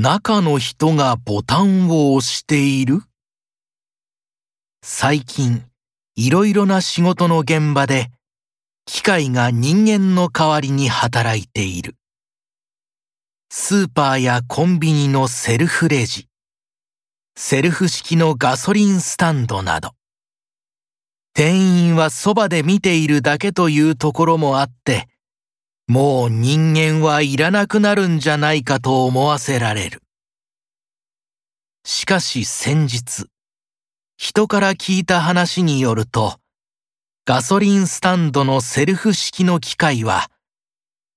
中の人がボタンを押している？最近、いろいろな仕事の現場で、機械が人間の代わりに働いている。スーパーやコンビニのセルフレジ、セルフ式のガソリンスタンドなど、店員はそばで見ているだけというところもあって、もう人間はいらなくなるんじゃないかと思わせられる。しかし先日、人から聞いた話によると、ガソリンスタンドのセルフ式の機械は、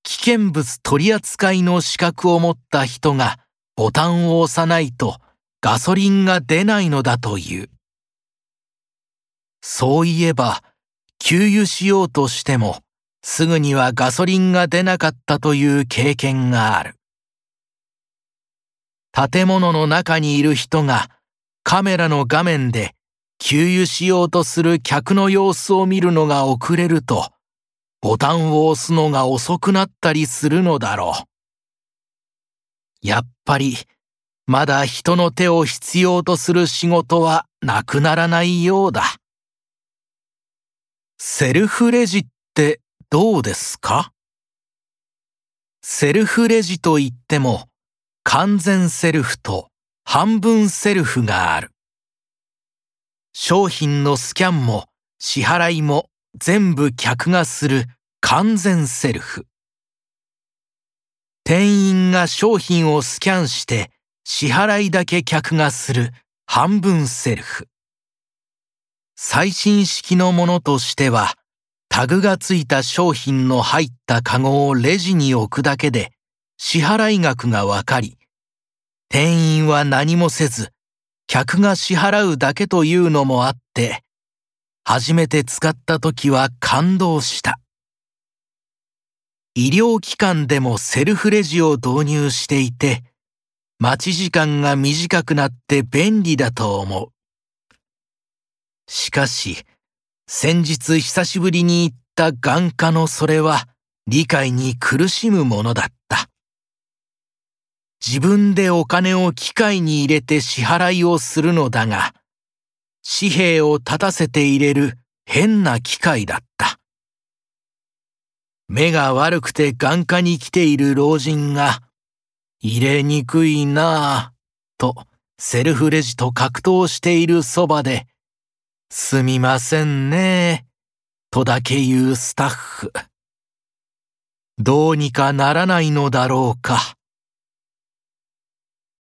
危険物取扱いの資格を持った人がボタンを押さないとガソリンが出ないのだという。そういえば、給油しようとしても、すぐにはガソリンが出なかったという経験がある。建物の中にいる人がカメラの画面で給油しようとする客の様子を見るのが遅れると、ボタンを押すのが遅くなったりするのだろう。やっぱり、まだ人の手を必要とする仕事はなくならないようだ。セルフレジってどうですか？セルフレジといっても完全セルフと半分セルフがある。商品のスキャンも支払いも全部客がする完全セルフ。店員が商品をスキャンして支払いだけ客がする半分セルフ。最新式のものとしては、タグがついた商品の入ったカゴをレジに置くだけで支払い額がわかり、店員は何もせず、客が支払うだけというのもあって、初めて使った時は感動した。医療機関でもセルフレジを導入していて、待ち時間が短くなって便利だと思う。しかし、先日久しぶりに行った眼科のそれは理解に苦しむものだった。自分でお金を機械に入れて支払いをするのだが、紙幣を立たせて入れる変な機械だった。目が悪くて眼科に来ている老人が、入れにくいなぁ、とセルフレジと格闘しているそばで、すみませんね、とだけ言うスタッフ。どうにかならないのだろうか。